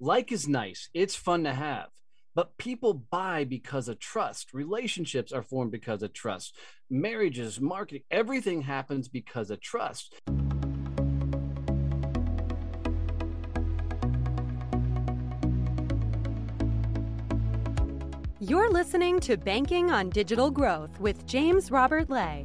Like is nice, it's fun to have. But people buy because of trust. Relationships are formed because of trust. Marriages, marketing, everything happens because of trust. You're listening to Banking on Digital Growth with James Robert Lay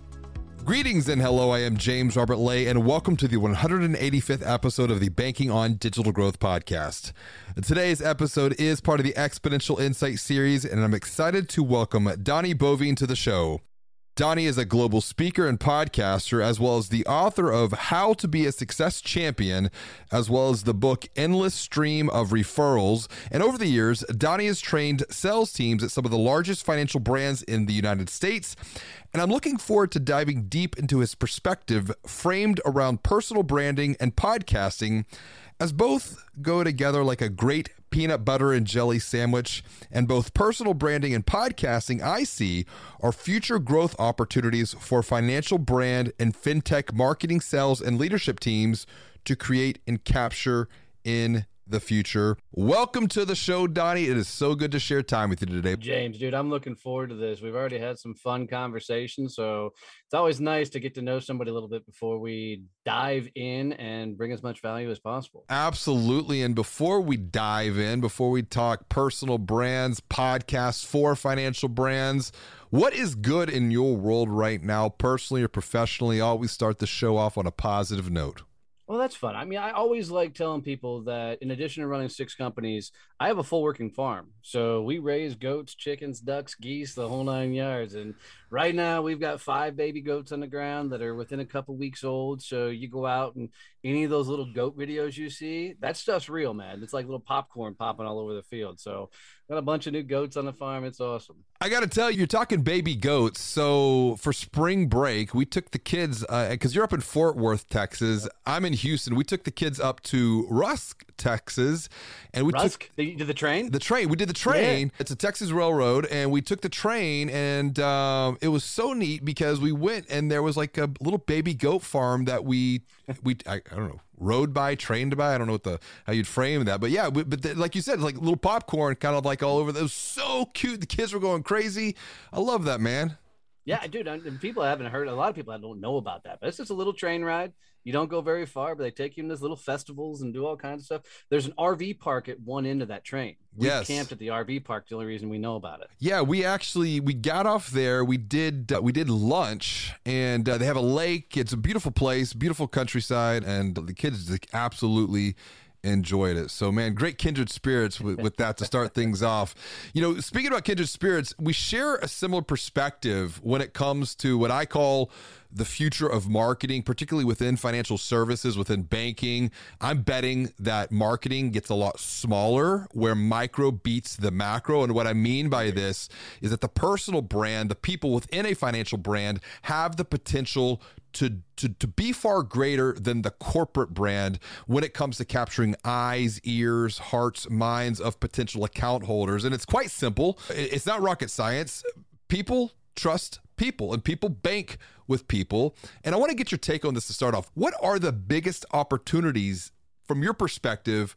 Greetings and hello. I am James Robert Lay, and welcome to the 185th episode of the Banking on Digital Growth podcast. Today's episode is part of the Exponential Insight series, and I'm excited to welcome Donnie Boivin to the show. Donnie is a global speaker and podcaster, as well as the author of How to Be a Success Champion, as well as the book Endless Stream of Referrals. And over the years, Donnie has trained sales teams at some of the largest financial brands in the United States. And I'm looking forward to diving deep into his perspective framed around personal branding and podcasting as both go together like a great peanut butter and jelly sandwich, and both personal branding and podcasting I see are future growth opportunities for financial brand and fintech marketing, sales, and leadership teams to create and capture in the future. Welcome to the show, Donnie. It is so good to share time with you today. James, dude, I'm looking forward to this. We've already had some fun conversations, so it's always nice to get to know somebody a little bit before we dive in and bring as much value as possible. Absolutely. And before we dive in, before we talk personal brands, podcasts for financial brands, what is good in your world right now, personally or professionally? Always start the show off on a positive note. Well, that's fun. I mean, I always like telling people that in addition to running six companies, I have a full working farm. So we raise goats, chickens, ducks, geese, the whole nine yards. And right now we've got five baby goats on the ground that are within a couple weeks old. So you go out and any of those little goat videos you see, that stuff's real, man. It's like little popcorn popping all over the field. So got a bunch of new goats on the farm. It's awesome. I got to tell you, you're talking baby goats. So for spring break, we took the kids because uh, you're up in Fort Worth, Texas. I'm in Houston. We took the kids up to Rusk, Texas, and we Rusk? took did the train. The train. We did the train. Yeah. It's a Texas railroad, and we took the train, and um, it was so neat because we went and there was like a little baby goat farm that we we I, I don't know rode by, trained by. I don't know what the how you'd frame that, but yeah, but the, like you said, like little popcorn, kind of like all over. It was so cute. The kids were going crazy. I love that, man. Yeah, dude. And people haven't heard. A lot of people don't know about that, but it's just a little train ride. You don't go very far, but they take you in these little festivals and do all kinds of stuff. There's an RV park at one end of that train. We yes. camped at the RV park. The only reason we know about it. Yeah, we actually we got off there. We did uh, we did lunch, and uh, they have a lake. It's a beautiful place, beautiful countryside, and the kids absolutely enjoyed it. So, man, great kindred spirits with, with, that to start things off. You know, speaking about kindred spirits, we share a similar perspective when it comes to what I call the future of marketing, particularly within financial services, within banking. I'm betting that marketing gets a lot smaller where micro beats the macro. And what I mean by this is that the personal brand, the people within a financial brand have the potential to, to, to be far greater than the corporate brand when it comes to capturing eyes, ears, hearts, minds of potential account holders. And it's quite simple. It's not rocket science. People trust people and people bank with people. And I want to get your take on this to start off. What are the biggest opportunities from your perspective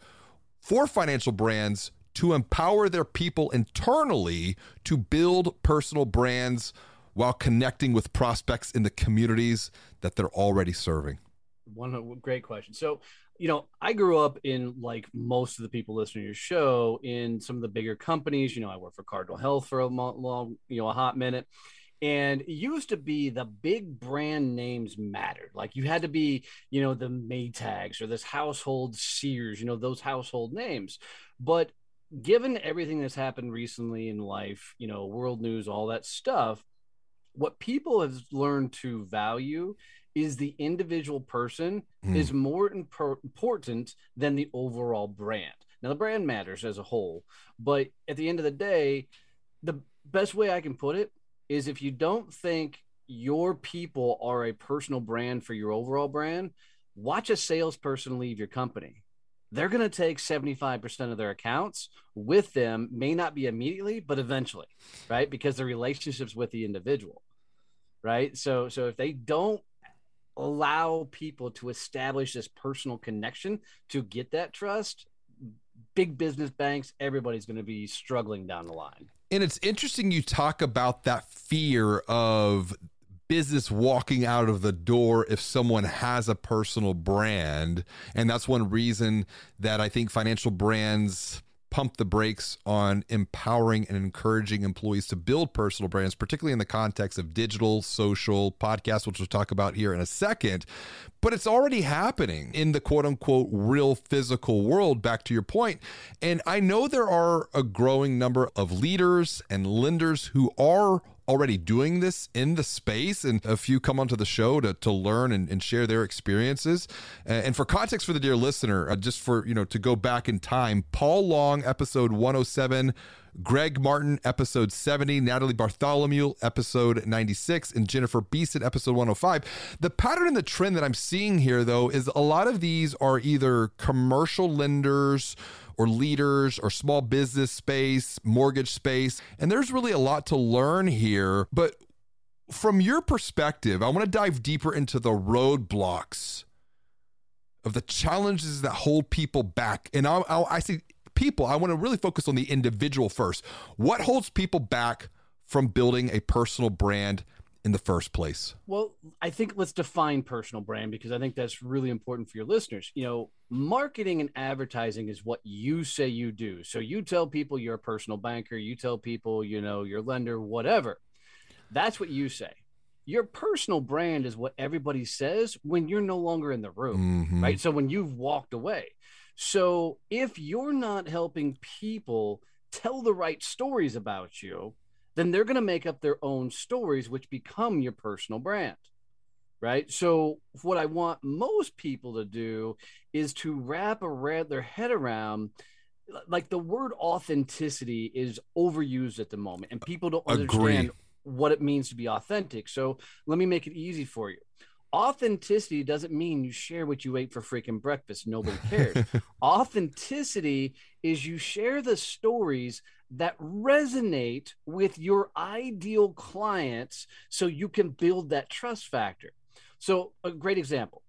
for financial brands to empower their people internally to build personal brands while connecting with prospects in the communities that they're already serving? One uh, great question. So, you know, I grew up in like most of the people listening to your show in some of the bigger companies. You know, I worked for Cardinal Health for a long, you know, a hot minute and it used to be the big brand names mattered. Like you had to be you know the maytags or this household sears you know those household names. But given everything that's happened recently in life you know world news all that stuff what people have learned to value is the individual person mm. is more imp- important than the overall brand. Now the brand matters as a whole but at the end of the day the best way I can put it is if you don't think your people are a personal brand for your overall brand, watch a salesperson leave your company. They're going to take 75% of their accounts with them, may not be immediately, but eventually, right? Because the relationships with the individual, right? So, so if they don't allow people to establish this personal connection to get that trust, big business banks, everybody's going to be struggling down the line. And it's interesting you talk about that fear of business walking out of the door if someone has a personal brand. And that's one reason that I think financial brands pump the brakes on empowering and encouraging employees to build personal brands, particularly in the context of digital, social, podcasts, which we'll talk about here in a second. But it's already happening in the quote unquote real physical world, back to your point. And I know there are a growing number of leaders and lenders who are already doing this in the space and a few come onto the show to, to learn and, and share their experiences and for context for the dear listener uh, just for you know to go back in time paul long episode 107 Greg Martin, episode 70, Natalie Bartholomew, episode 96, and Jennifer Beeson, episode 105. The pattern and the trend that I'm seeing here, though, is a lot of these are either commercial lenders or leaders or small business space, mortgage space. And there's really a lot to learn here. But from your perspective, I want to dive deeper into the roadblocks of the challenges that hold people back. And I, I, I see people, I want to really focus on the individual first. What holds people back from building a personal brand in the first place? Well, I think let's define personal brand because I think that's really important for your listeners. You know, marketing and advertising is what you say you do. So you tell people you're a personal banker, you tell people, you know, your lender, whatever. That's what you say. Your personal brand is what everybody says when you're no longer in the room, mm-hmm. right? So when you've walked away. So if you're not helping people tell the right stories about you, then they're going to make up their own stories, which become your personal brand. Right. So, what I want most people to do is to wrap around their head around like the word authenticity is overused at the moment, and people don't understand what it means to be authentic. So, let me make it easy for you authenticity doesn't mean you share what you ate for freaking breakfast. Nobody cares. authenticity is you share the stories that resonate with your ideal clients so you can build that trust factor. So, a great example.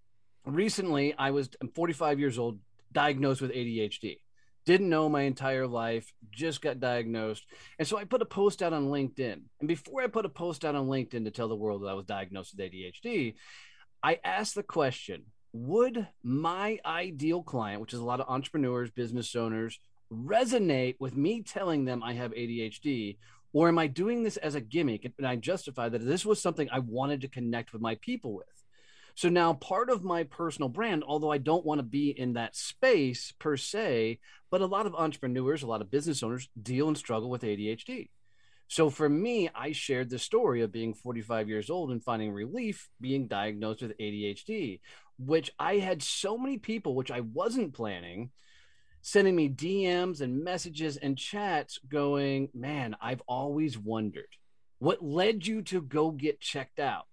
Recently, I was I'm 45 years old, diagnosed with ADHD. Didn't know my entire life, just got diagnosed. And so I put a post out on LinkedIn. And before I put a post out on LinkedIn to tell the world that I was diagnosed with ADHD, I asked the question Would my ideal client, which is a lot of entrepreneurs, business owners, resonate with me telling them I have ADHD? Or am I doing this as a gimmick? And I justify that this was something I wanted to connect with my people with. So now part of my personal brand, although I don't want to be in that space per se, but a lot of entrepreneurs, a lot of business owners deal and struggle with ADHD. So for me, I shared the story of being 45 years old and finding relief being diagnosed with ADHD, which I had so many people, which I wasn't planning, sending me DMs and messages and chats going, Man, I've always wondered what led you to go get checked out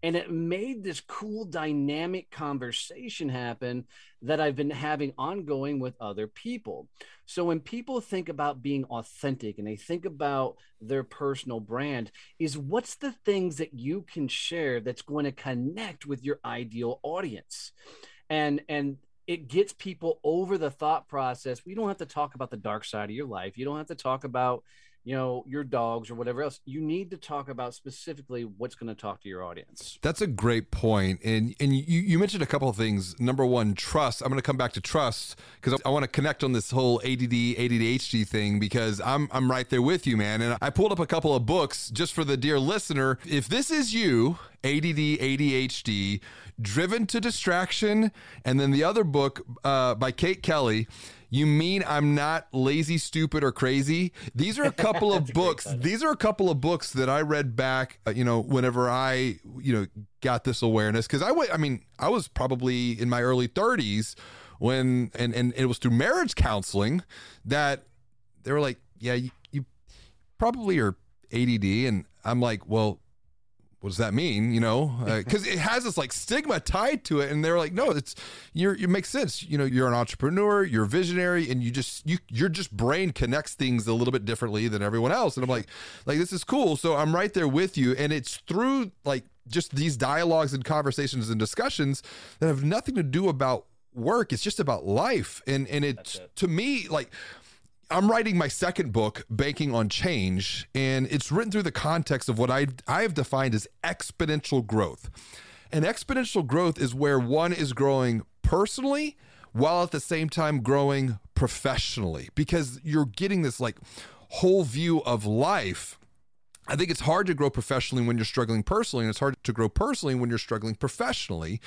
and it made this cool dynamic conversation happen that I've been having ongoing with other people. So when people think about being authentic and they think about their personal brand is what's the things that you can share that's going to connect with your ideal audience. And and it gets people over the thought process. We don't have to talk about the dark side of your life. You don't have to talk about you know your dogs or whatever else you need to talk about specifically what's going to talk to your audience. That's a great point and and you, you mentioned a couple of things. Number one trust. I'm going to come back to trust because i want to connect on this whole add adhd thing because i'm i'm right there with you man. And i pulled up a couple of books just for the dear listener. If this is you add adhd driven to distraction and then the other book uh, by kate kelly you mean I'm not lazy, stupid, or crazy? These are a couple of books. These are a couple of books that I read back, uh, you know, whenever I, you know, got this awareness. Cause I, I mean, I was probably in my early 30s when, and, and it was through marriage counseling that they were like, yeah, you, you probably are ADD. And I'm like, well, what does that mean? You know, because uh, it has this like stigma tied to it, and they're like, no, it's you're it makes sense. You know, you're an entrepreneur, you're a visionary, and you just you your just brain connects things a little bit differently than everyone else. And I'm like, like this is cool. So I'm right there with you, and it's through like just these dialogues and conversations and discussions that have nothing to do about work. It's just about life, and and it's it. to me like I'm writing my second book, Banking on Change, and it's written through the context of what I I have defined as exponential growth. And exponential growth is where one is growing personally while at the same time growing professionally because you're getting this like whole view of life. I think it's hard to grow professionally when you're struggling personally, and it's hard to grow personally when you're struggling professionally.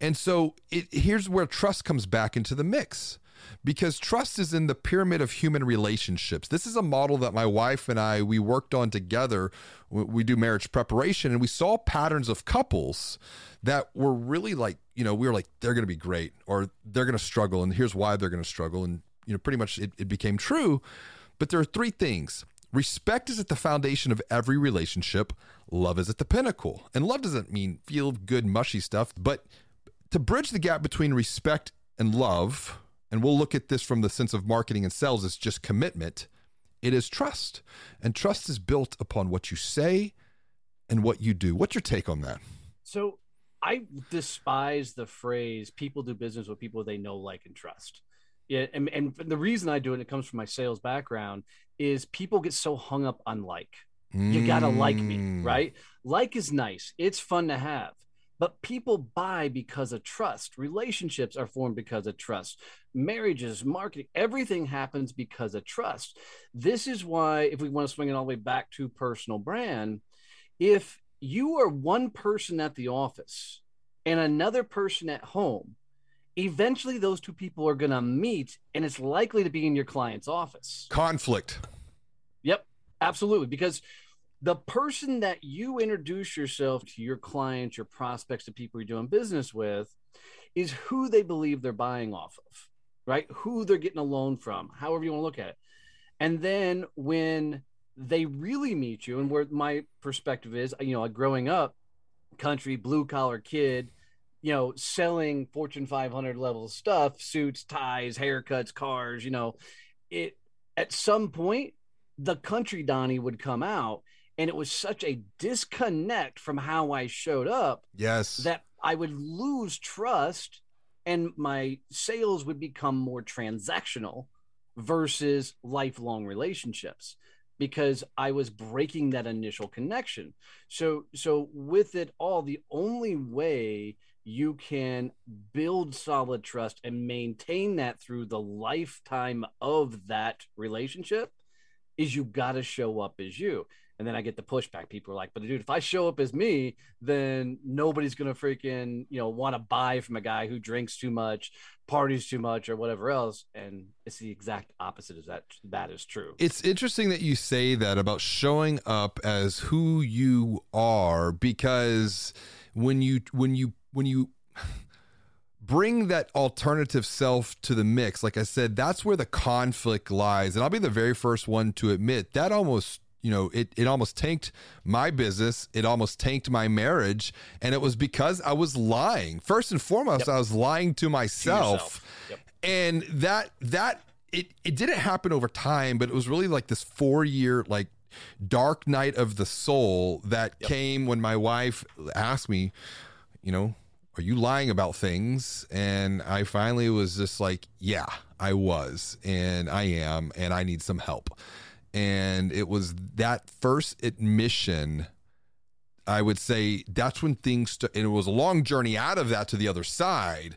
And so it, here's where trust comes back into the mix because trust is in the pyramid of human relationships. This is a model that my wife and I we worked on together. We do marriage preparation and we saw patterns of couples that were really like, you know, we were like they're going to be great or they're going to struggle and here's why they're going to struggle and you know pretty much it, it became true. But there are three things. Respect is at the foundation of every relationship. Love is at the pinnacle. And love doesn't mean feel good, mushy stuff, but to bridge the gap between respect and love, and we'll look at this from the sense of marketing and sales as just commitment, it is trust. And trust is built upon what you say and what you do. What's your take on that? So I despise the phrase people do business with people they know, like, and trust. Yeah, and, and the reason I do it, it comes from my sales background, is people get so hung up on like. You gotta like me, mm. right? Like is nice. It's fun to have but people buy because of trust. Relationships are formed because of trust. Marriages, marketing, everything happens because of trust. This is why, if we want to swing it all the way back to personal brand, if you are one person at the office and another person at home, eventually those two people are going to meet and it's likely to be in your client's office. Conflict. Yep, absolutely. Because the person that you introduce yourself to your clients, your prospects, the people you're doing business with, is who they believe they're buying off of, right? Who they're getting a loan from, however you want to look at it. And then when they really meet you, and where my perspective is, you know, like growing up, country, blue collar kid, you know, selling Fortune 500 level stuff, suits, ties, haircuts, cars, you know, it at some point, the country Donnie would come out and it was such a disconnect from how I showed up. Yes. That I would lose trust and my sales would become more transactional versus lifelong relationships because I was breaking that initial connection. So so with it all the only way you can build solid trust and maintain that through the lifetime of that relationship is you got to show up as you and then I get the pushback. People are like, "But dude, if I show up as me, then nobody's gonna freaking you know want to buy from a guy who drinks too much, parties too much, or whatever else." And it's the exact opposite. Is that that is true? It's interesting that you say that about showing up as who you are, because when you when you when you bring that alternative self to the mix like i said that's where the conflict lies and i'll be the very first one to admit that almost you know, it, it almost tanked my business. It almost tanked my marriage. And it was because I was lying. First and foremost, yep. I was lying to myself. To yep. And that, that, it, it didn't happen over time, but it was really like this four year, like dark night of the soul that yep. came when my wife asked me, you know, are you lying about things? And I finally was just like, yeah, I was, and I am, and I need some help and it was that first admission i would say that's when things st- and it was a long journey out of that to the other side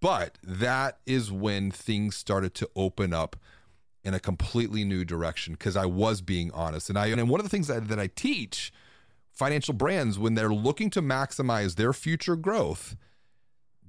but that is when things started to open up in a completely new direction because i was being honest. And i and one of the things that, that i teach financial brands when they're looking to maximize their future growth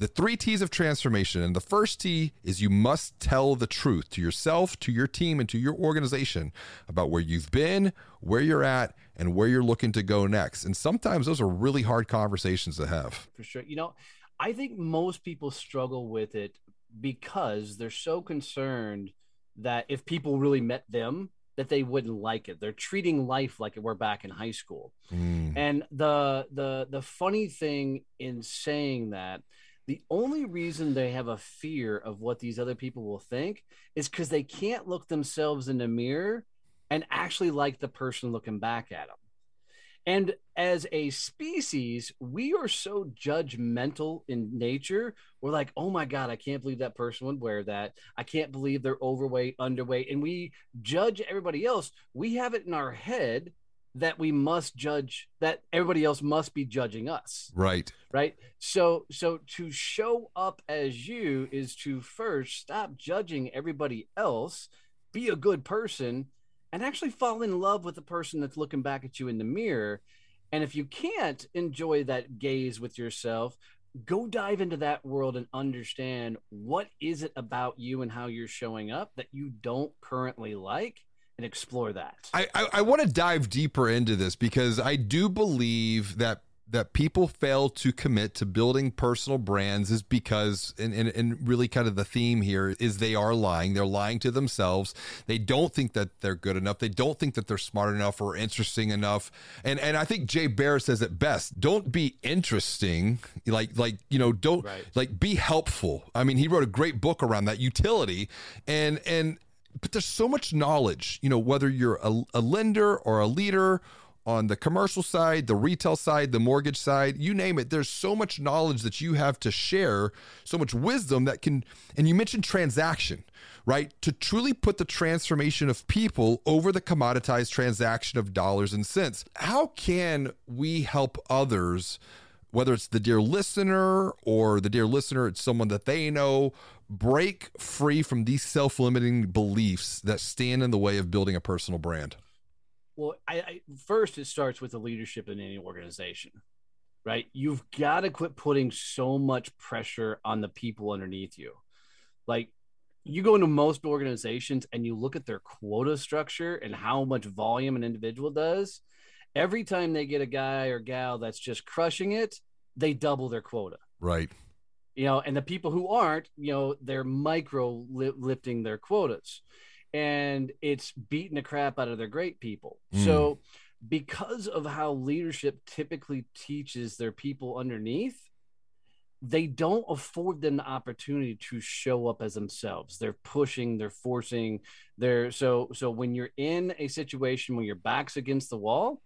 the three T's of transformation. And the first T is you must tell the truth to yourself, to your team, and to your organization about where you've been, where you're at, and where you're looking to go next. And sometimes those are really hard conversations to have. For sure. You know, I think most people struggle with it because they're so concerned that if people really met them, that they wouldn't like it. They're treating life like we're back in high school. Mm. And the the the funny thing in saying that the only reason they have a fear of what these other people will think is because they can't look themselves in the mirror and actually like the person looking back at them. And as a species, we are so judgmental in nature. We're like, oh my God, I can't believe that person would wear that. I can't believe they're overweight, underweight. And we judge everybody else. We have it in our head that we must judge that everybody else must be judging us. Right. Right? So so to show up as you is to first stop judging everybody else be a good person and actually fall in love with the person that's looking back at you in the mirror. And if you can't enjoy that gaze with yourself go dive into that world and understand what is it about you and how you're showing up that you don't currently like and explore that. I, I, I want to dive deeper into this because I do believe that that people fail to commit to building personal brands is because and, and, and really kind of the theme here is they are lying. They're lying to themselves. They don't think that they're good enough. They don't think that they're smart enough or interesting enough. And and i think Jay Baer says it best don't be interesting. Like like you know don't Right. like be helpful. I mean he wrote a great book around that Youtility. And and but there's so much knowledge you know whether you're a, a lender or a leader on the commercial side the retail side the mortgage side you name it there's so much knowledge that you have to share so much wisdom that can and you mentioned transaction right? To truly put the transformation of people over the commoditized transaction of dollars and cents. How can we help others whether it's the dear listener or the dear listener, it's someone that they know, break free from these self limiting beliefs that stand in the way of building a personal brand. Well, I, I first it starts with the leadership in any organization, right? You've got to quit putting so much pressure on the people underneath you. Like you go into most organizations and you look at their quota structure and how much volume an individual does. Every time they get a guy or gal that's just crushing it, they double their quota Right. You know, and the people who aren't, you know, they're micro li- lifting their quotas, and it's beating the crap out of their great people. Mm. So, because of how leadership typically teaches their people underneath, they don't afford them the opportunity to show up as themselves. They're pushing, they're forcing, they're so so when you're in a situation where your back's against the wall,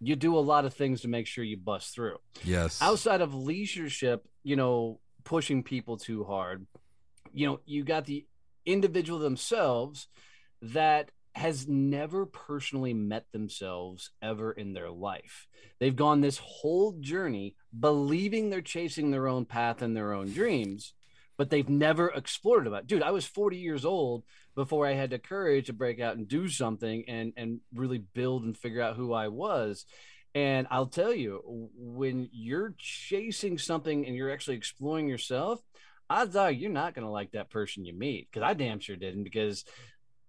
you do a lot of things to make sure you bust through Yes. outside of leadership, you know, pushing people too hard, you know, you got the individual themselves that has never personally met themselves ever in their life. They've gone this whole journey believing they're chasing their own path and their own dreams, but they've never explored about. Dude, I was 40 years old before I had the courage to break out and do something and and really build and figure out who I was. And I'll tell you, when you're chasing something and you're actually exploring yourself, odds are you're not going to like that person you meet. Because I damn sure didn't, because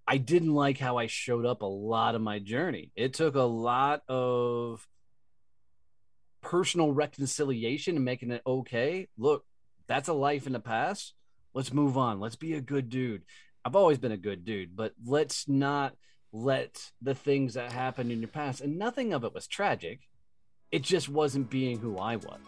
I didn't like how I showed up a lot of my journey. It took a lot of personal reconciliation and making it okay. Look, that's a life in the past. Let's move on. Let's be a good dude. I've always been a good dude, but let's not let the things that happened in your past, and nothing of it was tragic. It just wasn't being who I was.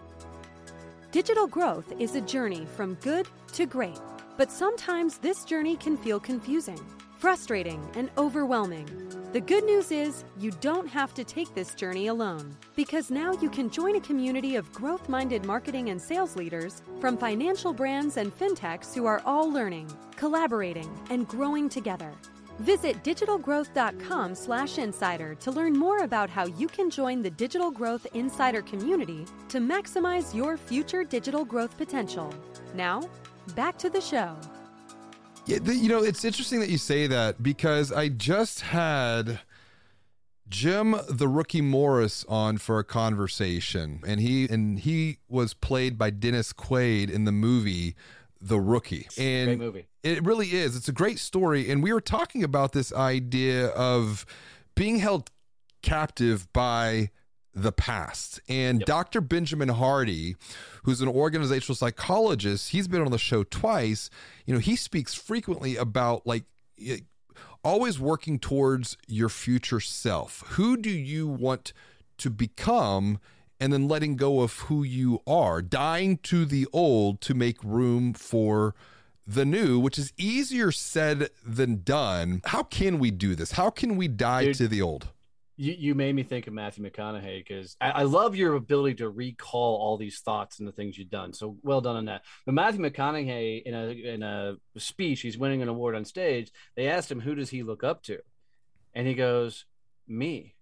Digital growth is a journey from good to great, but sometimes this journey can feel confusing, frustrating, and overwhelming. The good news is you don't have to take this journey alone because now you can join a community of growth minded marketing and sales leaders from financial brands and fintechs who are all learning, collaborating, and growing together. Visit digitalgrowth.com slash insider to learn more about how you can join the Digital Growth Insider community to maximize your future digital growth potential. Now, back to the show. Yeah, you know, it's interesting that you say that because I just had Jim the rookie Morris on for a conversation, and he and he was played by Dennis Quaid in the movie The Rookie. And Great movie. It really is. It's a great story. And we were talking about this idea of being held captive by the past. And Dr. Benjamin Hardy, who's an organizational psychologist, he's been on the show twice. You know, he speaks frequently about like always working towards your future self. Who do you want to become? And then letting go of who you are, dying to the old to make room for the new, which is easier said than done. How can we do this? How can we die Dude, to the old? You, you made me think of Matthew McConaughey because I, I, love your ability to recall all these thoughts and the things you've done. So well done on that. But Matthew McConaughey in a in a speech, he's winning an award on stage. They asked him who does he look up to, and he goes, "Me,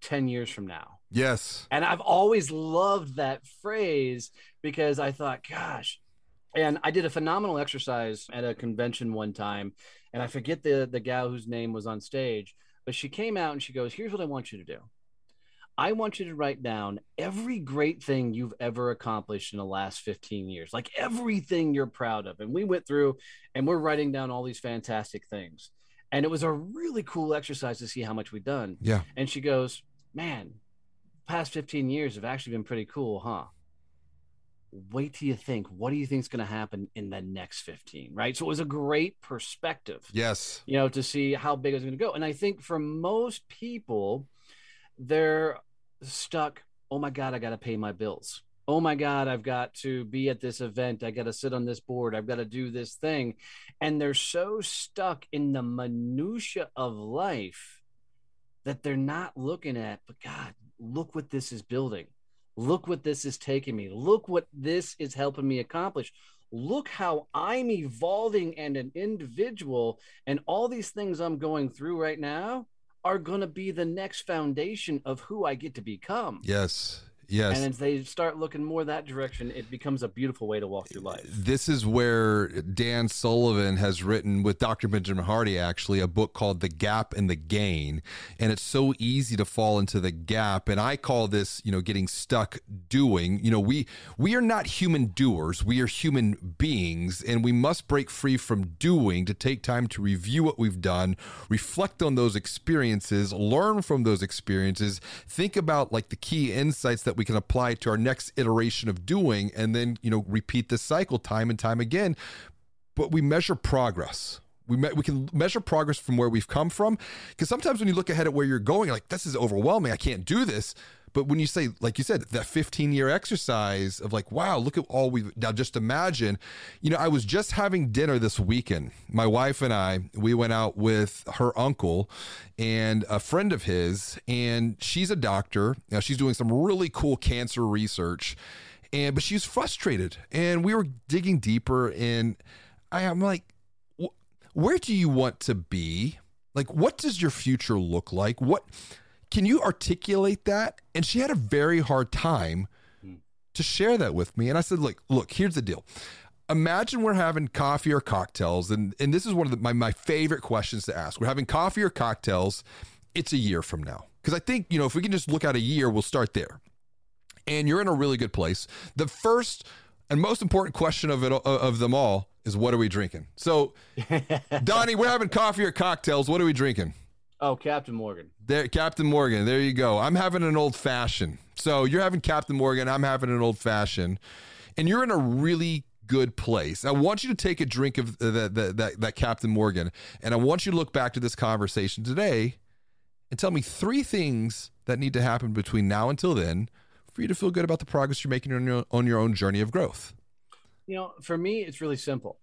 ten years from now." Yes. And I've always loved that phrase because I thought, gosh, and I did a phenomenal exercise at a convention one time, and I forget the the gal whose name was on stage, but she came out and she goes, "Here's what I want you to do. I want you to write down every great thing you've ever accomplished in the last 15 years, like everything you're proud of." And we went through, and we're writing down all these fantastic things, and it was a really cool exercise to see how much we've done. Yeah. And she goes, "Man, past 15 years have actually been pretty cool, huh?" wait till you think what do you think is going to happen in the next 15 right? So it was a great perspective yes. you know to see how big it's going to go. And i think for most people they're stuck oh my god i got to pay my bills. Oh my god i've got to be at this event. I got to sit on this board. I've got to do this thing. And they're so stuck in the minutia of life that they're not looking at but god look what this is building Look what this is taking me. Look what this is helping me accomplish. Look how I'm evolving and an individual, and all these things I'm going through right now are going to be the next foundation of who I get to become. Yes. Yes. And as they start looking more that direction, it becomes a beautiful way to walk through life. This is where Dan Sullivan has written with Dr. Benjamin Hardy, actually, a book called The Gap and the Gain. And it's so easy to fall into the gap. And I call this, you know, getting stuck doing. You know, we we are not human doers, we are human beings, and we must break free from doing to take time to review what we've done, reflect on those experiences, learn from those experiences, think about like the key insights that that we can apply to our next iteration of doing and then you know repeat this cycle time and time again. But we measure progress. We, me- we can measure progress from where we've come from. Because sometimes when you look ahead at where you're going like this is overwhelming. I can't do this but when you say, like you said, that 15 year exercise of like, wow, look at all we've now just imagine, you know, I was just having dinner this weekend. My wife and I, we went out with her uncle and a friend of his, and she's a doctor. Now she's doing some really cool cancer research. And, but she's frustrated. And we were digging deeper and I am like, where do you want to be? Like, what does your future look like? What, can you articulate that? And she had a very hard time hmm. to share that with me. And I said, look, look, here's the deal. Imagine we're having coffee or cocktails, and, and this is one of the, my, my favorite questions to ask. We're having coffee or cocktails. It's a year from now. Because I think, you know, if we can just look at a year, we'll start there. And you're in a really good place. The first and most important question of it uh, of them all is what are we drinking? So, Donnie, we're having coffee or cocktails. What are we drinking? Oh, Captain Morgan. There, Captain Morgan. There you go. I'm having an old fashioned. So you're having Captain Morgan. I'm having an old fashioned, and you're in a really good place. I want you to take a drink of that that, Captain Morgan, and I want you to look back to this conversation today, and tell me three things that need to happen between now until then for you to feel good about the progress you're making on your, on your own journey of growth. You know, for me, it's really simple.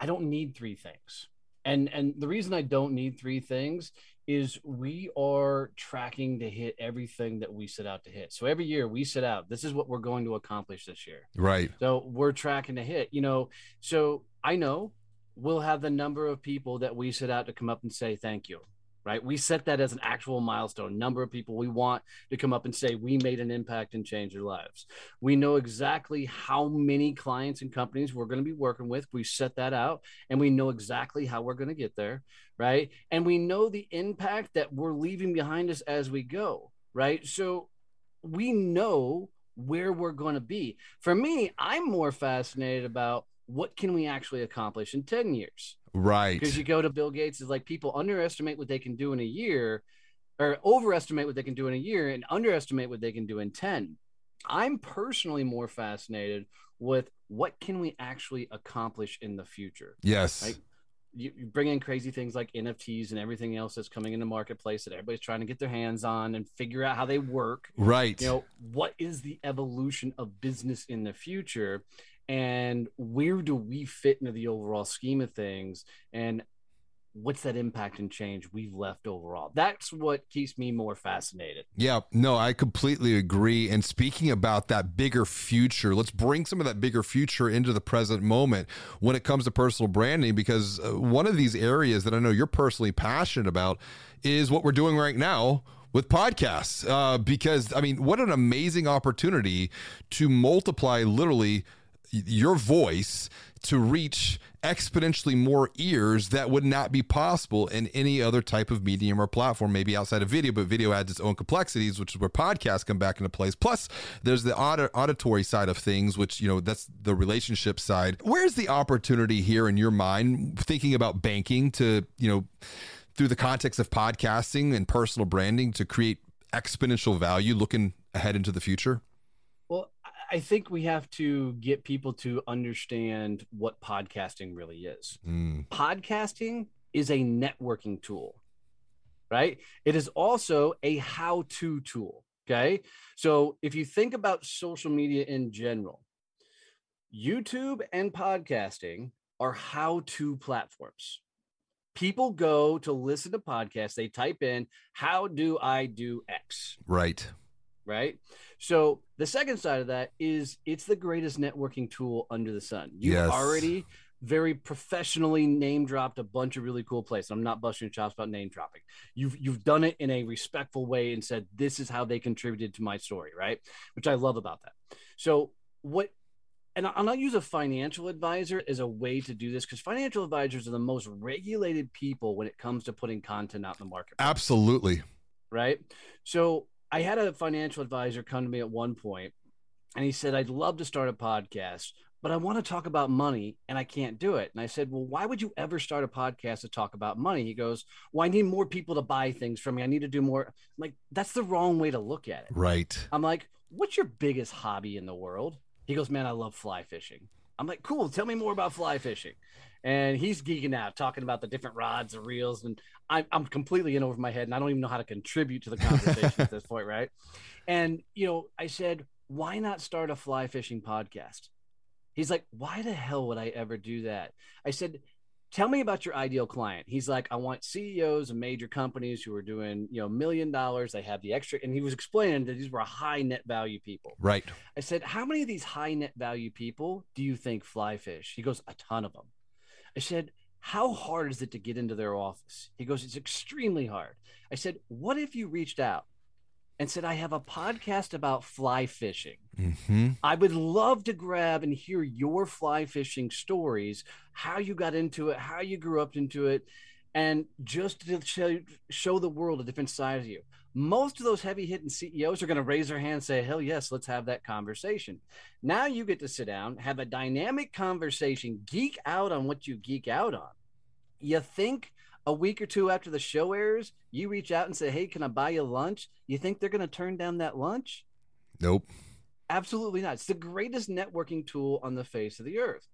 I don't need three things. And and the reason I don't need three things is we are tracking to hit everything that we set out to hit. So every year we set out, this is what we're going to accomplish this year. Right. So we're tracking to hit, you know. So I know we'll have the number of people that we set out to come up and say thank you right? We set that as an actual milestone. Number of people we want to come up and say we made an impact and change their lives. We know exactly how many clients and companies we're going to be working with. We set that out and we know exactly how we're going to get there, right? And we know the impact that we're leaving behind us as we go, right? So we know where we're going to be. For me, I'm more fascinated about what can we actually accomplish in 10 years Right. Because you go to Bill Gates is like people underestimate what they can do in a year or overestimate what they can do in a year and underestimate what they can do in 10. I'm personally more fascinated with what can we actually accomplish in the future. Yes. Like you, you bring in crazy things like NFTs and everything else that's coming in the marketplace that everybody's trying to get their hands on and figure out how they work. Right. You know, what is the evolution of business in the future? And where do we fit into the overall scheme of things? And what's that impact and change we've left overall? That's what keeps me more fascinated. Yeah, no, I completely agree. And speaking about that bigger future, let's bring some of that bigger future into the present moment when it comes to personal branding, because uh, one of these areas that I know you're personally passionate about is what we're doing right now with podcasts. Uh, because, I mean, what an amazing opportunity to multiply literally your voice to reach exponentially more ears that would not be possible in any other type of medium or platform, maybe outside of video, but video adds its own complexities, which is where podcasts come back into place. Plus, there's the aud- auditory side of things, which, you know, that's the relationship side. Where's the opportunity here in your mind, thinking about banking to, you know, through the context of podcasting and personal branding to create exponential value looking ahead into the future? I think we have to get people to understand what podcasting really is. Mm. Podcasting is a networking tool, right? It is also a how to tool. Okay. So if you think about social media in general, YouTube and podcasting are how to platforms. People go to listen to podcasts, they type in, How do I do X? Right right? So the second side of that is it's the greatest networking tool under the sun. You've yes. already very professionally name dropped a bunch of really cool places. I'm not busting your chops about name dropping. You've you've done it in a respectful way and said this is how they contributed to my story, right? Which I love about that. So what and I'll not use a financial advisor as a way to do this because financial advisors are the most regulated people when it comes to putting content out in the market. Absolutely. Right. So I had a financial advisor come to me at one point and he said, I'd love to start a podcast, but I want to talk about money and I can't do it. And I said, Well, why would you ever start a podcast to talk about money? He goes, Well, I need more people to buy things from me. I need to do more. I'm like, that's the wrong way to look at it. Right. I'm like, What's your biggest hobby in the world? He goes, Man, I love fly fishing. I'm like, Cool. Tell me more about fly fishing. And he's geeking out talking about the different rods and reels and I'm, I'm completely in over my head and i don't even know how to contribute to the conversation at this point right? And you know i said why not start a fly fishing podcast? He's like why the hell would i ever do that? I said tell me about your ideal client. He's like i want ceos of major companies who are doing you know million dollars. They have the extra and he was explaining that these were high net value people. Right. I said how many of these high net value people do you think fly fish? He goes a ton of them I said, How hard is it to get into their office? He goes, It's extremely hard. I said, What if you reached out and said, I have a podcast about fly fishing. Mm-hmm. I would love to grab and hear your fly fishing stories, how you got into it, how you grew up into it, and just to show, show the world a different side of you most of those heavy hitting CEOs are going to raise their hand and say, hell yes, let's have that conversation. Now you get to sit down, have a dynamic conversation, geek out on what you geek out on. You think a week or two after the show airs, you reach out and say, hey, can I buy you lunch? You think they're going to turn down that lunch? Nope. Absolutely not. It's the greatest networking tool on the face of the earth.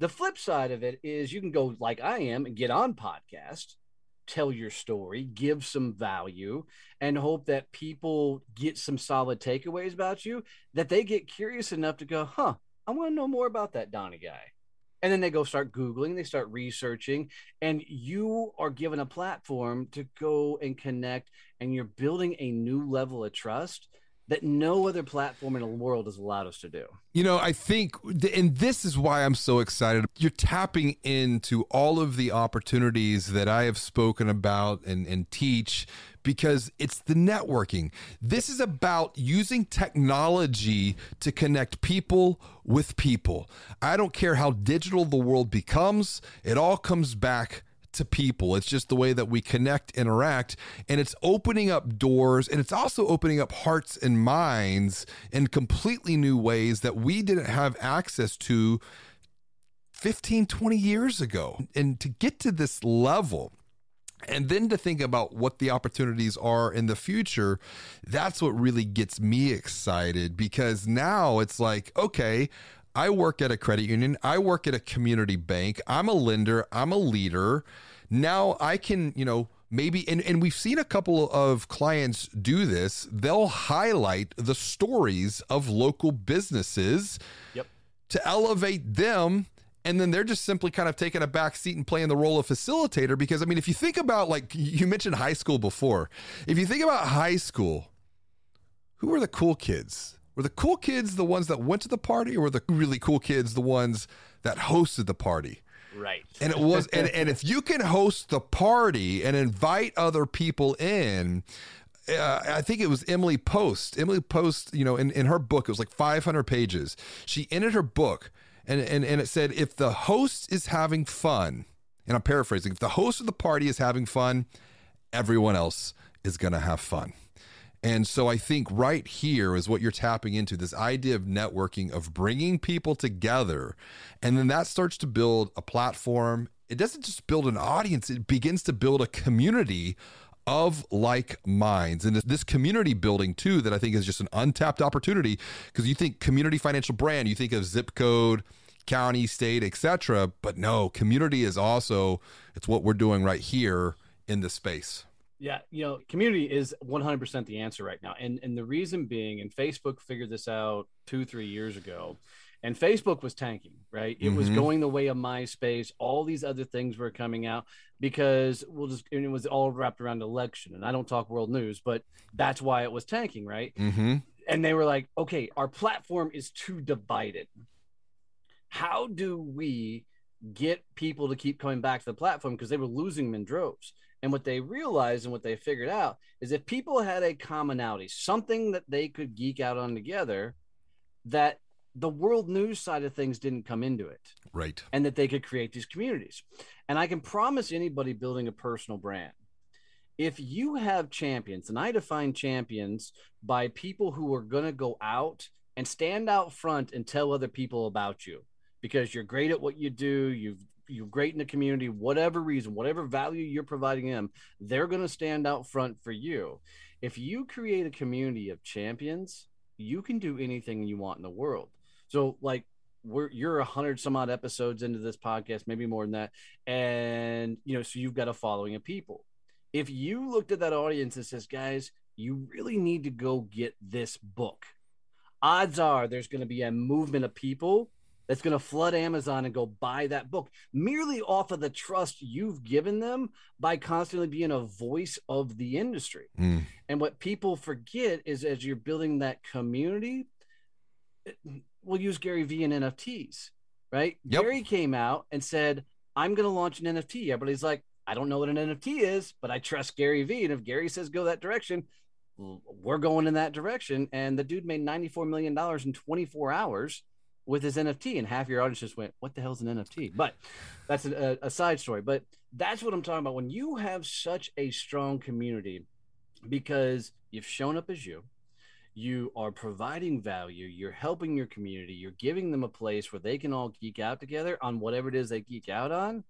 The flip side of it is you can go like I am and get on podcast tell your story, give some value, and hope that people get some solid takeaways about you, that they get curious enough to go, huh, I want to know more about that Donnie guy. And then they go start Googling, they start researching, and you are given a platform to go and connect, and you're building a new level of trust that no other platform in the world has allowed us to do. You know, I think, and this is why I'm so excited. You're tapping into all of the opportunities that I have spoken about and, and teach because it's the networking. This is about using technology to connect people with people. I don't care how digital the world becomes, it all comes back to people. It's just the way that we connect, interact, and it's opening up doors and it's also opening up hearts and minds in completely new ways that we didn't have access to 15, 20 years ago. And to get to this level, and then to think about what the opportunities are in the future, that's what really gets me excited because now it's like, okay, I work at a credit union, I work at a community bank, I'm a lender, I'm a leader. Now I can, you know, maybe and, and we've seen a couple of clients do this they'll highlight the stories of local businesses Yep. to elevate them and then they're just simply kind of taking a back seat and playing the role of facilitator because i mean if you think about like you mentioned high school before if you think about high school who were the cool kids were the cool kids the ones that went to the party or were the really cool kids the ones that hosted the party Right. and it was and, and if you can host the party and invite other people in uh, I think it was Emily Post. Emily Post, you know, in, in her book, it was like 500 pages. She ended her book and, and, and it said, if the host is having fun, and I'm paraphrasing, if the host of the party is having fun, everyone else is going to have fun. And so I think right here is what you're tapping into this idea of networking, of bringing people together. And then that starts to build a platform. It doesn't just build an audience, it begins to build a community of like minds. And this community building, too, that I think is just an untapped opportunity because you think community financial brand, you think of zip code, county, state, etc. But no, community is also, it's what we're doing right here in this space. Yeah, you know, community is 100% the answer right now. And and the reason being and Facebook figured this out 2 3 years ago. And Facebook was tanking, right? It was Mhm. going the way of MySpace. All these other things were coming out because we'll just and it was all wrapped around election. And I don't talk world news, but that's why it was tanking, right? Mm-hmm. and they were like, okay, our platform is too divided. How do we get people to keep coming back to the platform because they were losing them in droves? And what they realized and what they figured out is if people had a commonality, something that they could geek out on together, that the world news side of things didn't come into it Right. and that they could create these communities. And I can promise anybody building a personal brand, if you have champions, and I define champions by people who are going to go out and stand out front and tell other people about you because you're great at what you do, you've you're great in the community, whatever reason, whatever value you're providing them, they're going to stand out front for you. If you create a community of champions, you can do anything you want in the world. So, like, we're you're a hundred some odd episodes into this podcast, maybe more than that, and you know, so you've got a following of people. If you looked at that audience and says, guys, you really need to go get this book, odds are there's going to be a movement of people that's going to flood Amazon and go buy that book merely off of the trust you've given them by constantly being a voice of the industry. Mm. And what people forget is as you're building that community, it- we'll use Gary Vee and NFTs, right? Yep. Gary came out and said, I'm going to launch an NFT. Everybody's like, I don't know what an NFT is, but I trust Gary Vee. And if Gary says go that direction, we're going in that direction. And the dude made $94 million in 24 hours with his NFT. And half your audience just went, What the hell's an NFT? But that's a, a side story. But that's what I'm talking about. When you have such a strong community, because you've shown up as you, you are providing value, you're helping your community, you're giving them a place where they can all geek out together on whatever it is they geek out on.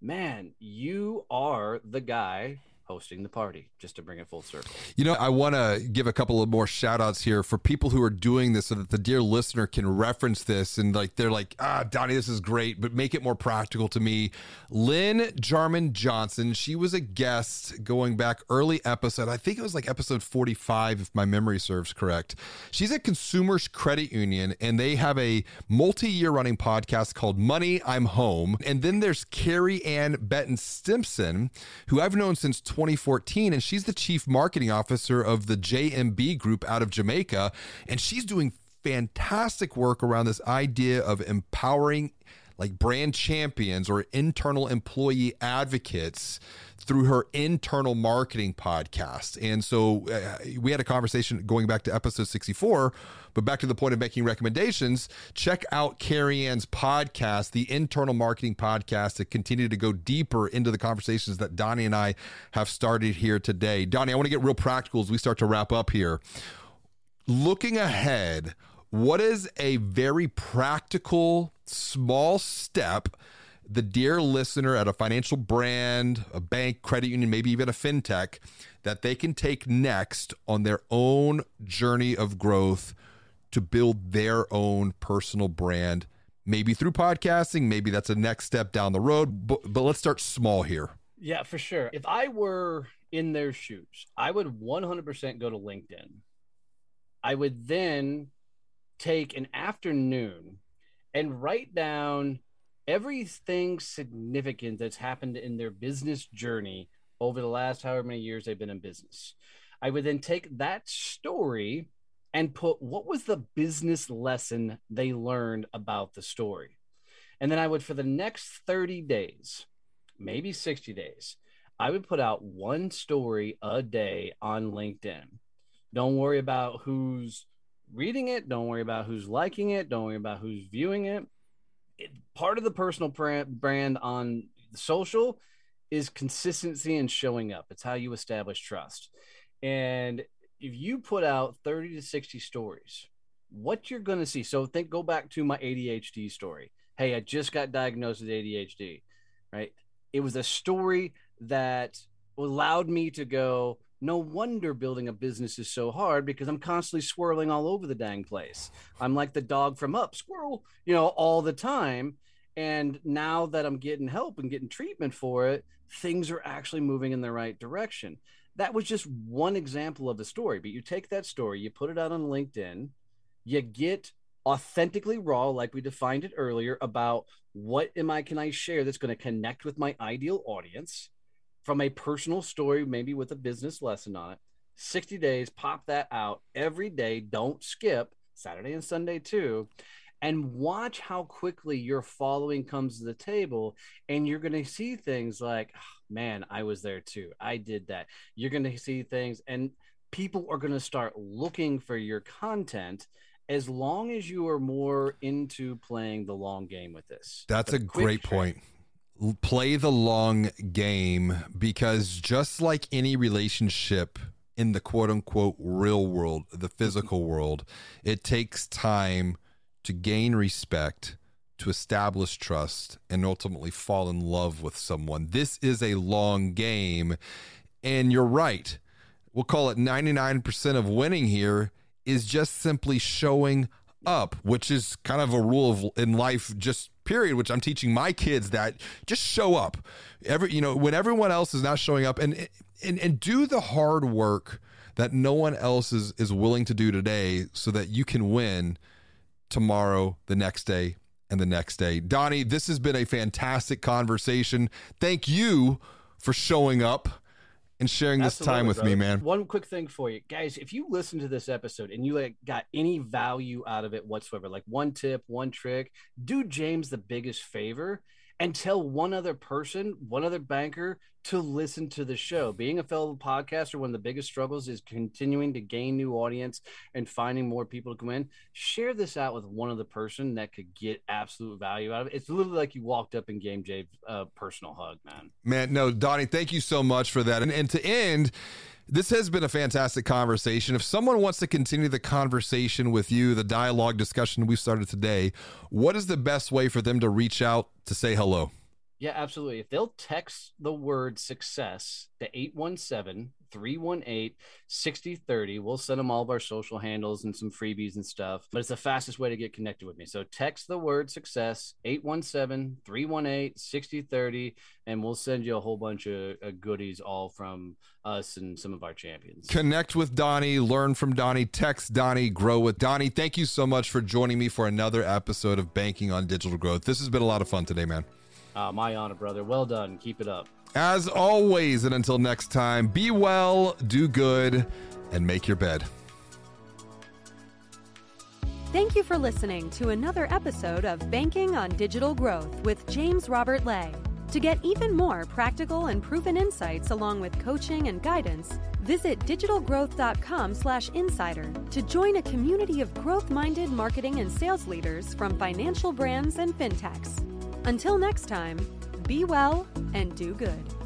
Man, you are the guy hosting the party, just to bring it full circle. You know, I want to give a couple of more shout outs here for people who are doing this so that the dear listener can reference this and like they're like, ah, Donnie, this is great, but make it more practical to me. Lynn Jarman Johnson, she was a guest going back early episode. I think it was like episode 45, if my memory serves correct. She's at Consumers Credit Union and they have a multi year running podcast called Money, I'm Home. And then there's Carrie Ann Benton Stimson, who I've known since 2014, and she's the chief marketing officer of the JMMB group out of Jamaica. And she's doing fantastic work around this idea of empowering like brand champions or internal employee advocates through her internal marketing podcast. And so uh, we had a conversation going back to episode 64, but back to the point of making recommendations, check out Carrie Ann's podcast, the internal marketing podcast, to continue to go deeper into the conversations that Donnie and I have started here today. Donnie, I want to get real practical as we start to wrap up here. Looking ahead, what is a very practical, small step the dear listener at a financial brand, a bank, credit union, maybe even a fintech, that they can take next on their own journey of growth to build their own personal brand, maybe through podcasting, maybe that's a next step down the road, but, but let's start small here. Yeah, for sure. If I were in their shoes, I would 100% go to LinkedIn. I would then take an afternoon and write down everything significant that's happened in their business journey over the last however many years they've been in business. I would then take that story and put what was the business lesson they learned about the story. And then I would, for the next 30 days, maybe 60 days, I would put out one story a day on LinkedIn. Don't worry about who's reading it. Don't worry about who's liking it. Don't worry about who's viewing it. it part of the personal brand on social is consistency and showing up. It's how you establish trust. And if you put out 30 to 60 stories, what you're going to see. So think, go back to my ADHD story. Hey, I just got diagnosed with ADHD, right? It was a story that allowed me to go, no wonder building a business is so hard because I'm constantly swirling all over the dang place. I'm like the dog from up, squirrel, you know, all the time. And now that I'm getting help and getting treatment for it, things are actually moving in the right direction. That was just one example of the story. But you take that story, you put it out on LinkedIn, you get authentically raw, like we defined it earlier, about what am I can I share that's going to connect with my ideal audience from a personal story, maybe with a business lesson on it. 60 days, pop that out every day. Don't skip Saturday and Sunday too. And watch how quickly your following comes to the table. And you're going to see things like, oh, man, I was there too. I did that. You're going to see things, and people are going to start looking for your content as long as you are more into playing the long game with this. That's a great point play the long game because just like any relationship in the quote unquote real world, the physical world, it takes time to gain respect, to establish trust, and ultimately fall in love with someone. This is a long game. And you're right. We'll call it 99% of winning here is just simply showing up, which is kind of a rule of in life, just period, which I'm teaching my kids that just show up. Every you know, when everyone else is not showing up and and and do the hard work that no one else is is willing to do today so that you can win tomorrow, the next day, and the next day. Donnie, this has been a fantastic conversation. Thank you for showing up and sharing this time with brother. me, man. One quick thing for you guys: if you listen to this episode and you like got any value out of it whatsoever, like one tip, one trick, do James the biggest favor and tell one other person, one other banker to listen to the show. Being a fellow podcaster, one of the biggest struggles is continuing to gain new audience and finding more people to come in. Share this out with one other person that could get absolute value out of it. It's literally like you walked up and gave Jay a personal hug, man. Man, no, Donnie, thank you so much for that. And, and to end, this has been a fantastic conversation. If someone wants to continue the conversation with you, the dialogue discussion we started today, what is the best way for them to reach out to say hello? Yeah, absolutely. If they'll text the word success to 817 318 6030, we'll send them all of our social handles and some freebies and stuff. But it's the fastest way to get connected with me. So text the word success 817 318 6030, and we'll send you a whole bunch of goodies all from us and some of our champions. Connect with Donnie, learn from Donnie, text Donnie, grow with Donnie. Thank you so much for joining me for another episode of Banking on Digital Growth. This has been a lot of fun today, man. Uh, my honor, brother. Well done. Keep it up. As always, and until next time, be well, do good, and make your bed. Thank you for listening to another episode of Banking on Digital Growth with James Robert Lay. To get even more practical and proven insights along with coaching and guidance, visit digitalgrowth.com/insider to join a community of growth-minded marketing and sales leaders from financial brands and fintechs. Until next time, be well and do good.